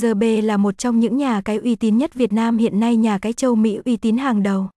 GB là một trong những nhà cái uy tín nhất Việt Nam hiện nay, nhà cái châu Mỹ uy tín hàng đầu.